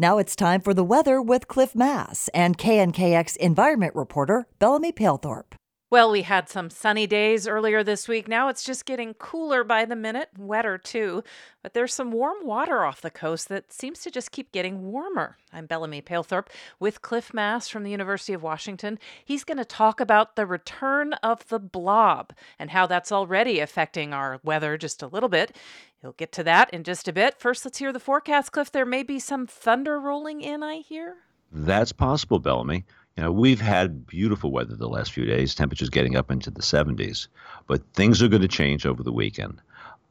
Now it's time for the weather with Cliff Mass and KNKX environment reporter Bellamy Palethorpe. Well, we had some sunny days earlier this week. Now it's just getting cooler by the minute, wetter too. But there's some warm water off the coast that seems to just keep getting warmer. I'm Bellamy Palethorpe with Cliff Mass from the University of Washington. He's going to talk about the return of the blob and how that's already affecting our weather just a little bit. He'll get to that in just a bit. First, let's hear the forecast, Cliff. There may be some thunder rolling in, I hear. That's possible, Bellamy. You know, we've had beautiful weather the last few days, temperatures getting up into the 70s, but things are going to change over the weekend.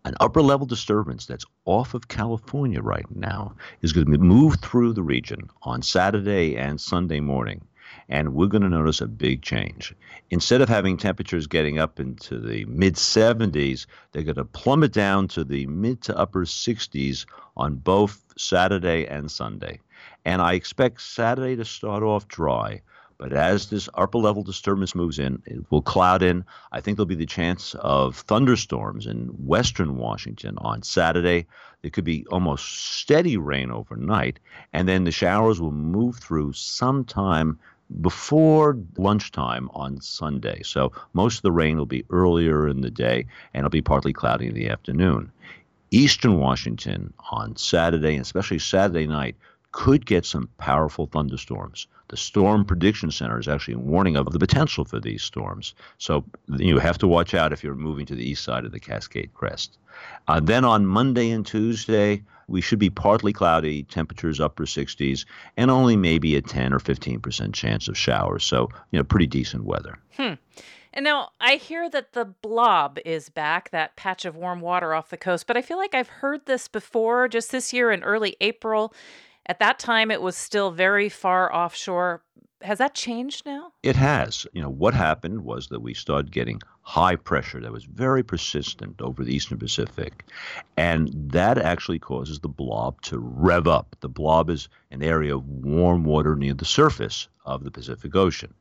An upper level disturbance that's off of California right now is going to move through the region on Saturday and Sunday morning. And we're going to notice a big change. Instead of having temperatures getting up into the mid 70s, they're going to plummet down to the mid to upper 60s on both Saturday and Sunday. And I expect Saturday to start off dry. But as this upper level disturbance moves in, it will cloud in. I think there'll be the chance of thunderstorms in western Washington on Saturday. There could be almost steady rain overnight, and then the showers will move through sometime before lunchtime on Sunday. So most of the rain will be earlier in the day, and it'll be partly cloudy in the afternoon. Eastern Washington on Saturday, and especially Saturday night, could get some powerful thunderstorms. The Storm Prediction Center is actually warning of the potential for these storms. So you have to watch out if you're moving to the east side of the Cascade Crest. Uh, then on Monday and Tuesday, we should be partly cloudy, temperatures upper 60s, and only maybe a 10 or 15% chance of showers. So, you know, pretty decent weather. Hmm. And now I hear that the blob is back, that patch of warm water off the coast, but I feel like I've heard this before just this year in early April. At that time, it was still very far offshore. Has that changed now? It has. You know, what happened was that we started getting high pressure that was very persistent over the eastern Pacific. And that actually causes the blob to rev up. The blob is an area of warm water near the surface of the Pacific Ocean.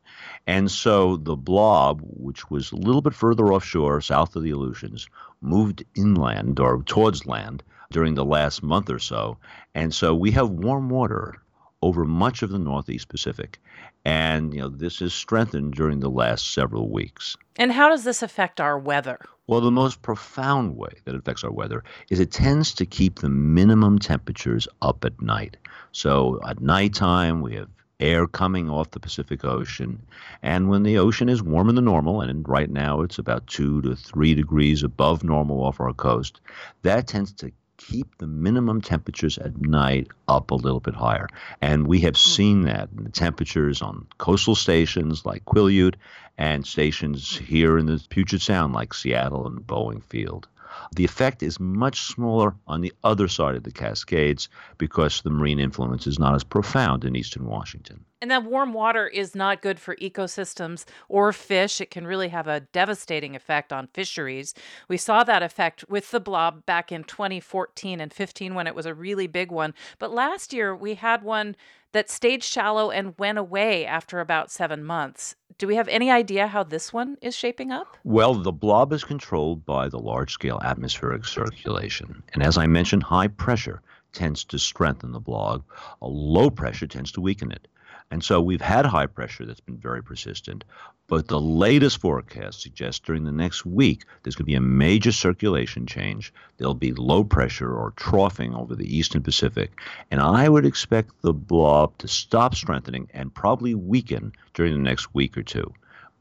And so the blob, which was a little bit further offshore, south of the Aleutians, moved inland or towards land during the last month or so. And so we have warm water over much of the Northeast Pacific. And you know this is strengthened during the last several weeks. And how does this affect our weather? Well, the most profound way that it affects our weather is it tends to keep the minimum temperatures up at night. So at nighttime, we have air coming off the Pacific Ocean. And when the ocean is warmer than normal, and right now it's about two to three degrees above normal off our coast, that tends to keep the minimum temperatures at night up a little bit higher. And we have hmm. seen that in the temperatures on coastal stations like Quileute and stations here in the Puget Sound like Seattle and Boeing Field. The effect is much smaller on the other side of the Cascades because the marine influence is not as profound in eastern Washington. And that warm water is not good for ecosystems or fish. It can really have a devastating effect on fisheries. We saw that effect with the blob back in 2014 and 15 when it was a really big one. But last year we had one that stayed shallow and went away after about seven months. Do we have any idea how this one is shaping up? Well, the blob is controlled by the large scale atmospheric circulation. And as I mentioned, high pressure tends to strengthen the blob, a low pressure tends to weaken it. And so we've had high pressure that's been very persistent. But the latest forecast suggests during the next week there's going to be a major circulation change. There'll be low pressure or troughing over the eastern Pacific. And I would expect the blob to stop strengthening and probably weaken during the next week or two.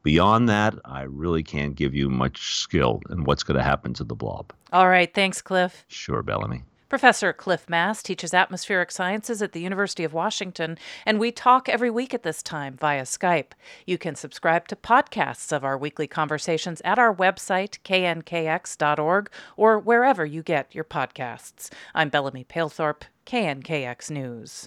Beyond that, I really can't give you much skill in what's going to happen to the blob. All right. Thanks, Cliff. Sure, Bellamy. Professor Cliff Mass teaches atmospheric sciences at the University of Washington, and we talk every week at this time via Skype. You can subscribe to podcasts of our weekly conversations at our website, knkx.org, or wherever you get your podcasts. I'm Bellamy Palethorpe, KNKX News.